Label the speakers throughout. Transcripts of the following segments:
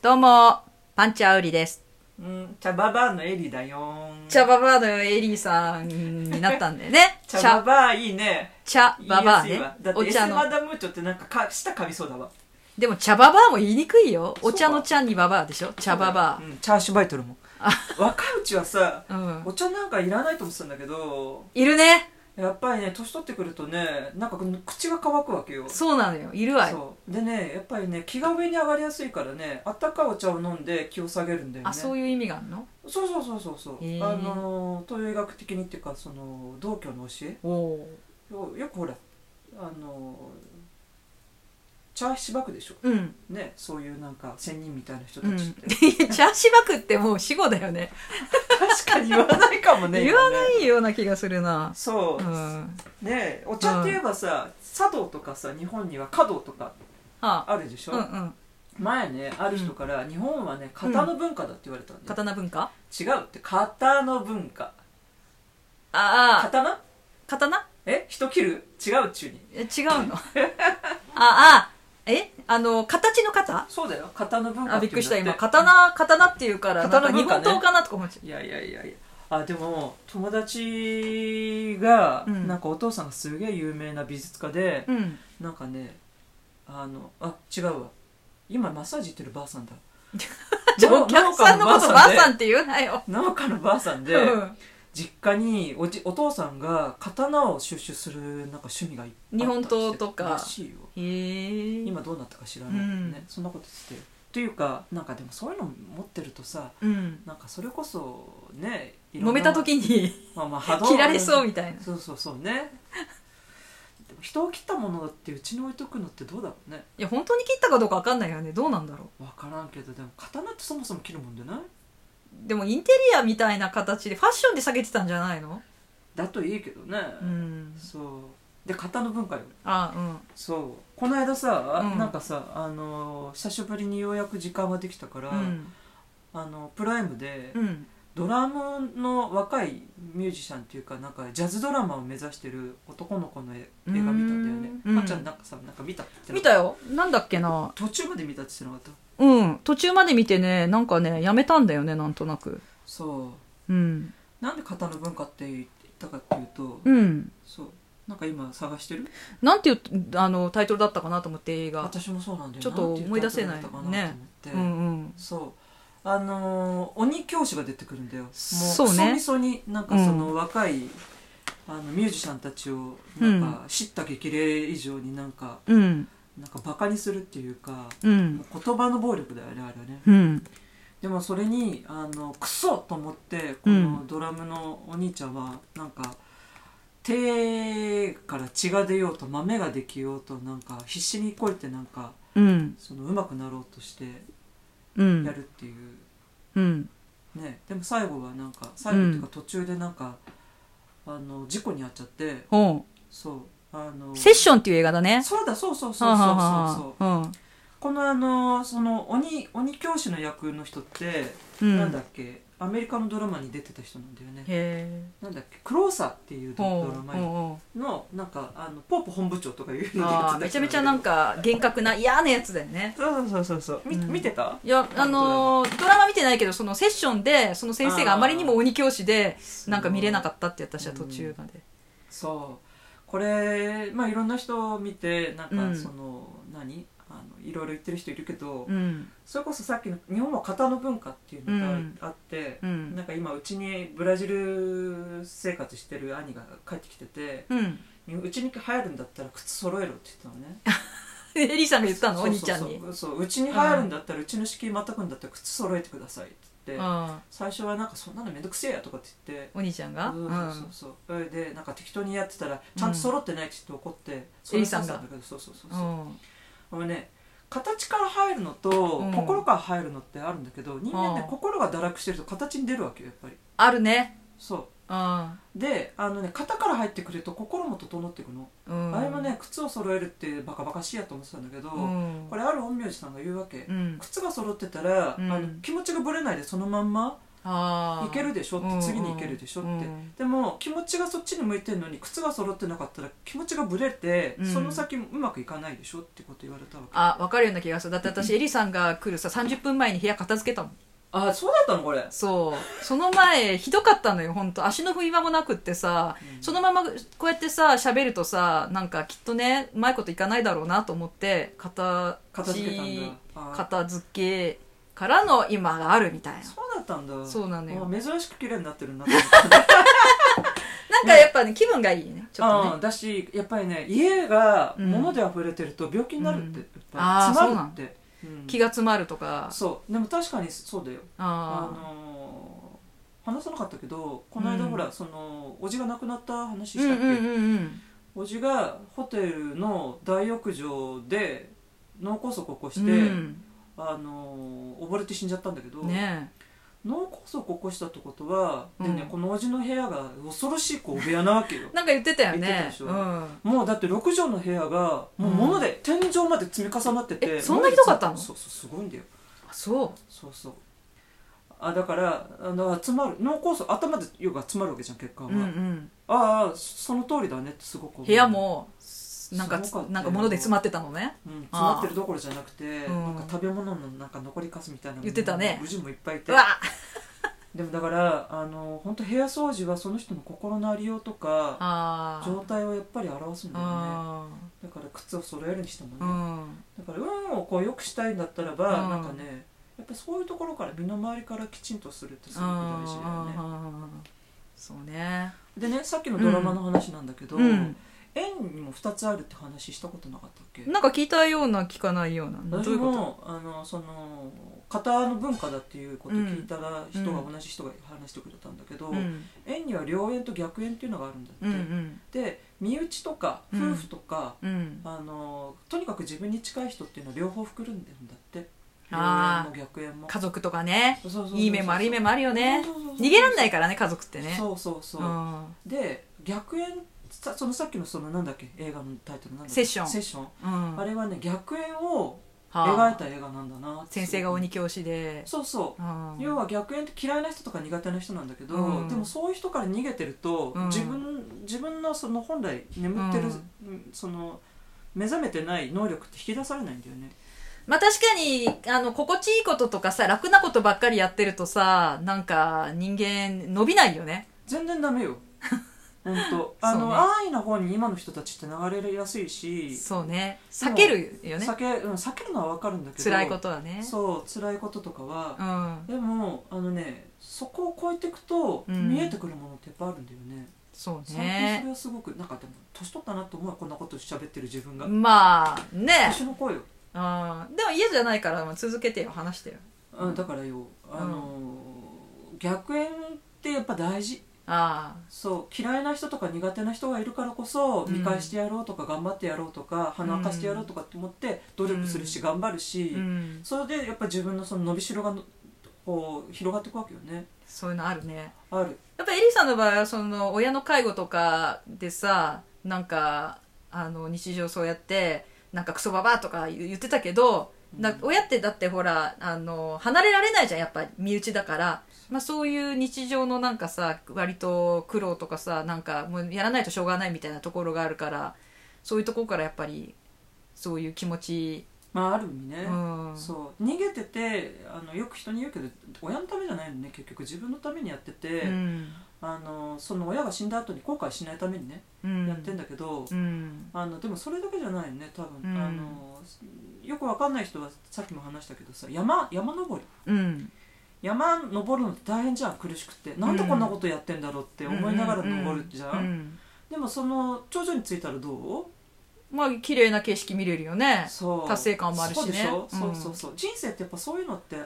Speaker 1: どうも、パンチャーウリです。
Speaker 2: うん、茶ババアのエリだよ
Speaker 1: 茶ババアのエリーさんになったんだよ ね。
Speaker 2: 茶ババアいいね
Speaker 1: 茶ババアね。
Speaker 2: だってエス
Speaker 1: お茶の。
Speaker 2: マダムーチョってなんかか舌噛みそうだわ
Speaker 1: でも茶ババアも言いにくいよ。お茶の茶にババアでしょ？茶ババ
Speaker 2: うん、チャーシュバイトルも若いうちはさ
Speaker 1: ア。うん。
Speaker 2: お茶なんかいらないと思ってたんだけど
Speaker 1: いるね。
Speaker 2: やっぱりね年取ってくるとねなんか口が乾くわけよ
Speaker 1: そうなのよ。いるわよ。
Speaker 2: でねやっぱりね気が上に上がりやすいからねあったかいお茶を飲んで気を下げるんだよね
Speaker 1: あ、そういう意味があるの？
Speaker 2: そうそうそうそうそうあの東洋医学的にっていうかその道教の教え
Speaker 1: おお
Speaker 2: よよくほらあの茶しばくでしょ？
Speaker 1: ー。うん。
Speaker 2: ねそういうなんか仙人みたいな人た
Speaker 1: うん
Speaker 2: ちって。
Speaker 1: 茶しばくってもう死語だよね。
Speaker 2: 確かに言わないかもね
Speaker 1: 言わないような気がするな。
Speaker 2: そう。う、
Speaker 1: ん。
Speaker 2: ねお茶って言えばさ、茶道とかさ日本には華道とか
Speaker 1: あ、
Speaker 2: あるでしょ、
Speaker 1: うんうん。
Speaker 2: 前ねある人から、日本はね型の文化だって言われたんだよ、
Speaker 1: 刀文化？
Speaker 2: 違うって。型の文化。
Speaker 1: ああ、
Speaker 2: 刀？
Speaker 1: 刀？
Speaker 2: え？人切る？違うっちゅうに。
Speaker 1: え違うの？ああ。え？あの形の型
Speaker 2: そうだよ。型の文化
Speaker 1: あびっくりした今。刀刀っていうからなんか日本刀かなとか思っちゃ
Speaker 2: いやいやいやいや。あでも友達が、
Speaker 1: うん。
Speaker 2: なんかお父さんがすげえ有名な美術家で、
Speaker 1: ううん。
Speaker 2: なんかねあのあ違うわ。今マッサージ行ってるばあさんだ。
Speaker 1: ちょお客さんのことばあさん
Speaker 2: ん
Speaker 1: って言うなよ。
Speaker 2: 農家のばあさんで、
Speaker 1: うん
Speaker 2: 実家におじお父さんが刀を収集するなんか趣味がいっぱい
Speaker 1: 日本刀とか
Speaker 2: らしいよ。
Speaker 1: へえ。
Speaker 2: 今どうなったか知らない。けどね、
Speaker 1: うん。
Speaker 2: そんなこと言って。というかなんかでもそういうの持ってるとさ
Speaker 1: うん。
Speaker 2: なんかそれこそねいろんな
Speaker 1: 揉めた時に
Speaker 2: まあまあ
Speaker 1: 切られそうみたいな。
Speaker 2: そうそうそうね。でも人を切ったものだってうちに置いとくのってどうだろうね。
Speaker 1: いや本当に切ったかどうか分かんないよね。どうなんだろ
Speaker 2: 分からんけどでも刀ってそもそも切るもんでない？う
Speaker 1: でもインテリアみたいな形でファッションで下げてたんじゃないの？
Speaker 2: だといいけどね、
Speaker 1: うん。
Speaker 2: そう。で型の文化よ。
Speaker 1: あうん。
Speaker 2: そう。この間さ、
Speaker 1: うん。
Speaker 2: なんかさあの久しぶりにようやく時間ができたから、
Speaker 1: うん。
Speaker 2: あのプライムで、
Speaker 1: うん。
Speaker 2: ドラムの若いミュージシャンっていうかなんかジャズドラマを目指してる男の子の映画見たんだよね。
Speaker 1: うん。
Speaker 2: まっちゃんなんかさなんか見たって
Speaker 1: 見たよ。なんだっけな。
Speaker 2: 途中まで見たって言ってなかった？
Speaker 1: うん。途中まで見てねなんかねやめたんだよねなんとなく。
Speaker 2: そう。
Speaker 1: うん。
Speaker 2: なんで型の文化って言ったかっていうと、
Speaker 1: うん。
Speaker 2: そう。なんか今探してる？
Speaker 1: なんていうあのタイトルだったかなと思って映画。
Speaker 2: 私もそうなんだよ
Speaker 1: ちょっと思い出せない
Speaker 2: んて。う
Speaker 1: んうん。
Speaker 2: そう。あのー鬼教師が出てくるんだよ。もう
Speaker 1: そうね
Speaker 2: みそになんかその若い、あのミュージシャンたちをなんか知った激励以上になんか、
Speaker 1: うん
Speaker 2: なんかバカにするっていうか、
Speaker 1: うん。
Speaker 2: 言葉の暴力だよねあれはね。
Speaker 1: うん。
Speaker 2: でもそれにあのクソと思ってこのドラムのお兄ちゃんはなんか手から血が出ようと豆ができようとなんか必死にこいてなんか
Speaker 1: うん。
Speaker 2: その上手くなろうとして
Speaker 1: うん。
Speaker 2: やるっていう、
Speaker 1: うん。
Speaker 2: ね。でも最後はなんか最後っていうか途中でなんか、あの事故に遭っちゃって
Speaker 1: ほ
Speaker 2: そうあの
Speaker 1: うセッションっていう映画だね。
Speaker 2: そうだそうそうそう
Speaker 1: は
Speaker 2: そうそう
Speaker 1: は
Speaker 2: そう。このあのその鬼鬼教師の役の人って、
Speaker 1: うん。
Speaker 2: なんだっけ？アメリカのドラマに出てた人なんだよね。
Speaker 1: へ
Speaker 2: なんだっけ？クローサーっていう
Speaker 1: え
Speaker 2: ドラマのなんかあのポープ本部長とかいう
Speaker 1: ほうあーめちゃめちゃなんか厳格な嫌なやつだよね。
Speaker 2: そうそうそうそうみ
Speaker 1: うん。
Speaker 2: 見てた？
Speaker 1: いやあのードラマ。見てないけどそのセッションでその先生があまりにも鬼教師でなんか見れなかったって私は途中まで。
Speaker 2: そうこれまあいろんな人を見てなん
Speaker 1: うん。
Speaker 2: かその、何？あのいろいろ言ってる人いるけど、
Speaker 1: うん。
Speaker 2: それこそさっきの日本は型の文化っていうのが
Speaker 1: うん
Speaker 2: あって、
Speaker 1: うん。
Speaker 2: なんか今うちにブラジル生活してる兄が帰ってきてて
Speaker 1: うん。
Speaker 2: うちに入るんだったら靴揃えろって言ったのね。
Speaker 1: エリーさんが言ったの？お兄ちゃんに。
Speaker 2: そうそうちに入るんだったらうちの敷居またくんだったら靴揃えてくださいって最初はなんかそんなのめんどくせえやとかって言って
Speaker 1: お兄ちゃんが？
Speaker 2: そうそうそう。そうそれでなんか適当にやってたらちゃんと揃ってないって言って怒って、それ
Speaker 1: エリさんが？
Speaker 2: だけどそうそうそうそう、
Speaker 1: うん。
Speaker 2: ね形から入るのと、
Speaker 1: うん。
Speaker 2: 心から入るのってあるんだけど人間ね、
Speaker 1: うん。
Speaker 2: 心が堕落してると形に出るわけよやっぱり。
Speaker 1: あるね。
Speaker 2: そ
Speaker 1: あ
Speaker 2: うであのね型から入ってくると心も整っていくの、
Speaker 1: うん。
Speaker 2: あれもね靴を揃えるってバカバカしいやと思ってたんだけど、
Speaker 1: うん。
Speaker 2: これある陰陽師さんが言うわけ、
Speaker 1: うん。
Speaker 2: 靴が揃ってたら、
Speaker 1: うん。
Speaker 2: あの気持ちがぶれないでそのまんま
Speaker 1: あー。
Speaker 2: 行けるでしょって、次に行けるでしょって、
Speaker 1: うん。
Speaker 2: でも気持ちがそっちに向いてるのに靴が揃ってなかったら気持ちがぶれて、
Speaker 1: うん。
Speaker 2: その先うまくいかないでしょってこと言われたわけ。
Speaker 1: あ分かるような気がする。だって私 エリさんが来るさ30分前に部屋片付けたもん
Speaker 2: あそうだったのこれ。
Speaker 1: そう。その前ひどかったのよ本当足の踏み場もなくってさ、
Speaker 2: うん。
Speaker 1: そのままこうやってさ喋るとさなんかきっとねうまいこといかないだろうなと思って片
Speaker 2: 片付けたんだ。
Speaker 1: 片付けからの今があるみたいな。
Speaker 2: そうだったんだ。
Speaker 1: そうなのよ。
Speaker 2: あ珍しく綺麗になってるな。と思って
Speaker 1: なんかやっぱね気分がいいね。ちょっとね。
Speaker 2: だしやっぱりね家が
Speaker 1: うん。
Speaker 2: 物で溢れてると病気になるって、
Speaker 1: うん
Speaker 2: やっぱ
Speaker 1: あー
Speaker 2: り詰まるって。うん
Speaker 1: 気が詰まるとか。
Speaker 2: そう。でも確かにそうだよ。あ
Speaker 1: あ
Speaker 2: のー話さなかったけどこの間
Speaker 1: うん。
Speaker 2: ほら、そのおじが亡くなった話
Speaker 1: あ
Speaker 2: したっけ、
Speaker 1: うんうんうんうん。
Speaker 2: おじがホテルの大浴場で脳梗塞を起こして、
Speaker 1: うん。
Speaker 2: あのー溺れて死んじゃったんだけど、
Speaker 1: ね
Speaker 2: 脳梗塞を起こしたってことは、でね
Speaker 1: うん
Speaker 2: このおじの部屋が恐ろしい小部屋なわけよ。
Speaker 1: え なんか言ってたよ
Speaker 2: 言ってた
Speaker 1: ね
Speaker 2: でしょ。
Speaker 1: うん。
Speaker 2: もうだって6畳の部屋がもう物で、天井まで積み重なってて
Speaker 1: えそんなひどかったの？
Speaker 2: そうそうすごいんだよ。
Speaker 1: あそ
Speaker 2: そうそう。あだからあの詰まる脳梗塞頭で要は詰まるわけじゃん血管
Speaker 1: う
Speaker 2: が、
Speaker 1: うんうん。
Speaker 2: ああその通りだねってすごく
Speaker 1: 部屋もなんかなんか物で詰まってたのね。
Speaker 2: うん、詰まってるどころじゃなくて、
Speaker 1: うん。
Speaker 2: なんか食べ物のなんか残りかすみたいなの
Speaker 1: 言ってたね。
Speaker 2: 無事もいっぱいいうて
Speaker 1: わ。
Speaker 2: でもだからあの本当部屋掃除はその人の心のありようとか
Speaker 1: あ
Speaker 2: 状態をやっぱり表すんだよね。
Speaker 1: あ
Speaker 2: だから靴を揃えるにしてもね、
Speaker 1: うん。
Speaker 2: だから運をこう良くしたいんだったらば、
Speaker 1: うん。
Speaker 2: なんかねやっぱそういうところから身の回りからきちんとするってすごく大事だよね。
Speaker 1: そうね
Speaker 2: でねさっきのドラマの話なん。だけど、
Speaker 1: うん
Speaker 2: 円にも2つあるって話したことなかったっけ？
Speaker 1: なんか聞いたような聞かないようなど
Speaker 2: 私
Speaker 1: ういうこと？
Speaker 2: もあのその型の文化だっていうことを聞いたら、
Speaker 1: うん
Speaker 2: 人が同じ人が話してくれたんだけど、
Speaker 1: うん。
Speaker 2: 円には両円と逆円っていうのがあるんだって、
Speaker 1: うんうん。
Speaker 2: で身内とか
Speaker 1: うん。
Speaker 2: 夫婦とか、
Speaker 1: うん。
Speaker 2: あのとにかく自分に近い人っていうのは両方含んでるんだって。両
Speaker 1: あー。
Speaker 2: 円も逆円も。
Speaker 1: 家族とかね。いい面も悪い面もあるよね。逃げらんないからね家族ってね。
Speaker 2: そうそうそう、
Speaker 1: うん。
Speaker 2: で逆円さそのさっきのそのなんだっけ映画のタイトルなんだっけ？
Speaker 1: セッション。
Speaker 2: セッション、
Speaker 1: うん。
Speaker 2: あれはね逆円を
Speaker 1: はあ。
Speaker 2: 描いた映画なんだなって
Speaker 1: 先生が鬼教師で。
Speaker 2: そうそう。
Speaker 1: うん。
Speaker 2: 要は逆縁って嫌いな人とか苦手な人なんだけど、
Speaker 1: うん。
Speaker 2: でもそういう人から逃げてると、
Speaker 1: うん。
Speaker 2: 自分自分のその本来眠ってる、その目覚めてない能力って引き出されないんだよね。
Speaker 1: まあ確かにあの心地いいこととかさ楽なことばっかりやってるとさなんか人間伸びないよね。
Speaker 2: 全然ダメよ 本当。あの、
Speaker 1: ね
Speaker 2: 安易な方に今の人たちって流れやすいし。
Speaker 1: そうね。避けるよね。
Speaker 2: 避け,、うん、避けるのは分かるんだけど。
Speaker 1: 辛いことはね。
Speaker 2: そう辛いこととかは。
Speaker 1: う、ん。
Speaker 2: でもあのねそこを超えていくと、
Speaker 1: うん。
Speaker 2: 見えてくるものってやっぱあるんだよね。
Speaker 1: そう
Speaker 2: 最近それ
Speaker 1: ね
Speaker 2: はすごくなんかでも年取ったなと思うわこんなこと喋ってる自分が、
Speaker 1: まあね。
Speaker 2: 年の声よ、
Speaker 1: うん。でも家じゃないから続けてよ話してよ。
Speaker 2: うん、だからよ。あのー逆縁ってやっぱ大事
Speaker 1: あ
Speaker 2: そう嫌いな人とか苦手な人がいるからこそ
Speaker 1: うん。
Speaker 2: 見返してやろうとか頑張ってやろうとか鼻明かしてやろうとかって思って努力するし頑張る
Speaker 1: あ
Speaker 2: し、
Speaker 1: うん。
Speaker 2: それでやっぱ自分のその伸びしろがのこう広がっていくわけよね。
Speaker 1: そういうのあるね。
Speaker 2: ある。
Speaker 1: やっぱエリさんの場合はその親の介護とかでさなんかあの日常そうやってなんかクソババアとか言ってたけど、だ親ってだってほらあの離れられないじゃんやっぱ身内だから、まあ、そういう日常のなんかさ割と苦労とかさなんかもうやらないとしょうがないみたいなところがあるからそういうとこからやっぱりそういう気持ち、
Speaker 2: まあある意味ね、
Speaker 1: うん、
Speaker 2: そう。逃げててあのよく人に言うけど親のためじゃないのね結局。自分のためにやってて、
Speaker 1: うん。
Speaker 2: あのその親が死んだ後に後悔しないためにね、
Speaker 1: うん。
Speaker 2: やってんだけど、
Speaker 1: うん。
Speaker 2: あのでもそれだけじゃないよね多分、
Speaker 1: うん。
Speaker 2: あのよくわかんない人はさっきも話したけどさ山山登り。
Speaker 1: うん。
Speaker 2: 山登るのって大変じゃん苦しくて。なんでこんなことやってんだろうって思いながら登るじゃん、
Speaker 1: うん。
Speaker 2: でもその頂上に着いたらど
Speaker 1: まあ綺麗な景色見れるよね。
Speaker 2: うそう。
Speaker 1: 達成感もあるしね。
Speaker 2: そうでしょ、
Speaker 1: うん。
Speaker 2: そうそうそう。人生ってやっぱそういうのって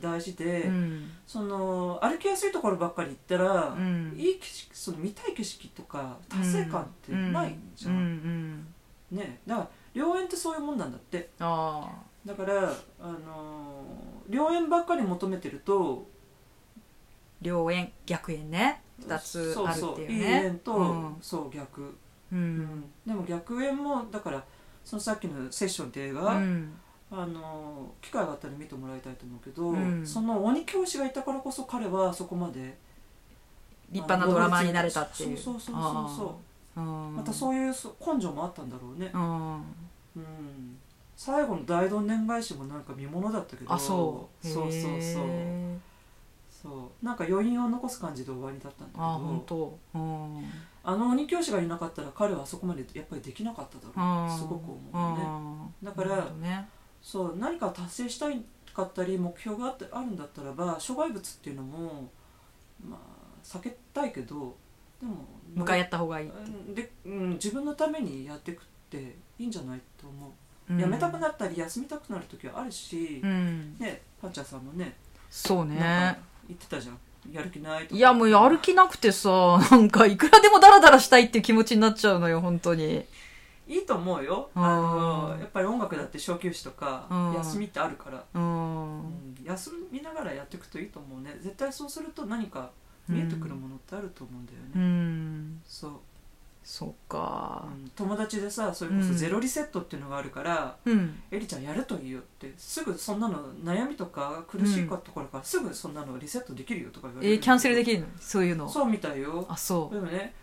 Speaker 2: 大事で、
Speaker 1: うん。
Speaker 2: その歩きやすいところばっかり行ったら、
Speaker 1: うん。
Speaker 2: いい景色その見たい景色とか達成感ってないじゃん、ね。だから良縁ってそういうもんなんだって。
Speaker 1: あ
Speaker 2: だからあのー良縁ばっかり求めてると
Speaker 1: 良縁逆縁ね。2つある
Speaker 2: そうそういい
Speaker 1: っていうね
Speaker 2: 縁と、
Speaker 1: うん。
Speaker 2: そう逆、
Speaker 1: う
Speaker 2: うん。んでも逆縁もだからそのさっきの「セッション」って映画、
Speaker 1: うん。
Speaker 2: あの機会があったら見てもらいたいと思うけど、
Speaker 1: うん。
Speaker 2: その鬼教師がいたからこそ彼はそこまで
Speaker 1: 立派なドラマーになれたっていう。
Speaker 2: そうそうそうそうまたそういうそ根性もあったんだろうね、
Speaker 1: うん。
Speaker 2: うん、最後の大どんでん返しもなんか見ものだったけど。
Speaker 1: あそう。
Speaker 2: そうそうそう。そう。なんか余韻を残す感じで終わりだったんだけど。
Speaker 1: あ本当。うん
Speaker 2: あの鬼教師がいなかったら彼はあそこまでやっぱりできなかっただろう。
Speaker 1: うん。
Speaker 2: すごく思うね。
Speaker 1: うん。
Speaker 2: だから
Speaker 1: ね。
Speaker 2: そう何か達成したいかったり目標があってあるんだったらば障害物っていうのもまあ避けたいけどでも
Speaker 1: 向かい合った方がいい、
Speaker 2: うんで、うん、自分のためにやっていくっていいんじゃないと思う、
Speaker 1: うん。
Speaker 2: やめたくなったり休みたくなる時はあるし、
Speaker 1: うん。
Speaker 2: ねパンチャーさんもね
Speaker 1: そうね。
Speaker 2: か言ってたじゃんやる気ないとか。
Speaker 1: いやもうやる気なくてさ なんかいくらでもダラダラしたいっていう気持ちになっちゃうのよ本当に。
Speaker 2: いいと思うよ、
Speaker 1: うん。
Speaker 2: あのやっぱり音楽だって小休止とか
Speaker 1: うん。
Speaker 2: 休みってあるから、
Speaker 1: うん。
Speaker 2: うん。休みながらやっていくといいと思うね。絶対そうすると何か見えてくるものってあると思うんだよね、
Speaker 1: うん。
Speaker 2: そう、
Speaker 1: そっか。
Speaker 2: うん友達でさそれこそゼロリセットっていうのがあるから、
Speaker 1: うん。
Speaker 2: エリちゃんやるといいよってすぐそんなの悩みとか苦しいところからすぐそんなのリセットできるよとか言われる
Speaker 1: えーキャンセルで
Speaker 2: き
Speaker 1: きるの？そういうの？
Speaker 2: そうみたいよ。
Speaker 1: あそう。
Speaker 2: でもね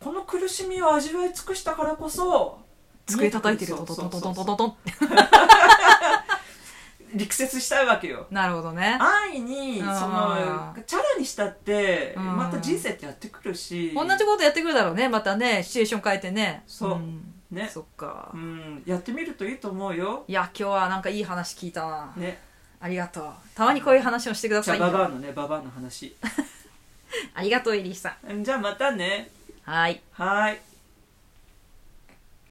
Speaker 2: この苦しみを味わい尽くしたからこそ
Speaker 1: 机叩いてる
Speaker 2: そう
Speaker 1: トトト
Speaker 2: そうそう
Speaker 1: トトトトンって
Speaker 2: 力説したいわけよ。
Speaker 1: なるほどね。
Speaker 2: 安易にそ
Speaker 1: あ
Speaker 2: のチャラにしたって
Speaker 1: うん。
Speaker 2: また人生ってやってくるし。
Speaker 1: 同じことやってくるだろうね。またねシチュエーション変えてね。
Speaker 2: そう。ん。ね。
Speaker 1: そっか。
Speaker 2: うん。やってみるといいと思うよ。
Speaker 1: いや今日はなんかいい話聞いたな。
Speaker 2: ね。
Speaker 1: ありがとう。たまにこういう話をしてください。
Speaker 2: ババアのねババアの話。
Speaker 1: ありがとうエリーさん。
Speaker 2: じゃあまたね。
Speaker 1: はい。
Speaker 2: はい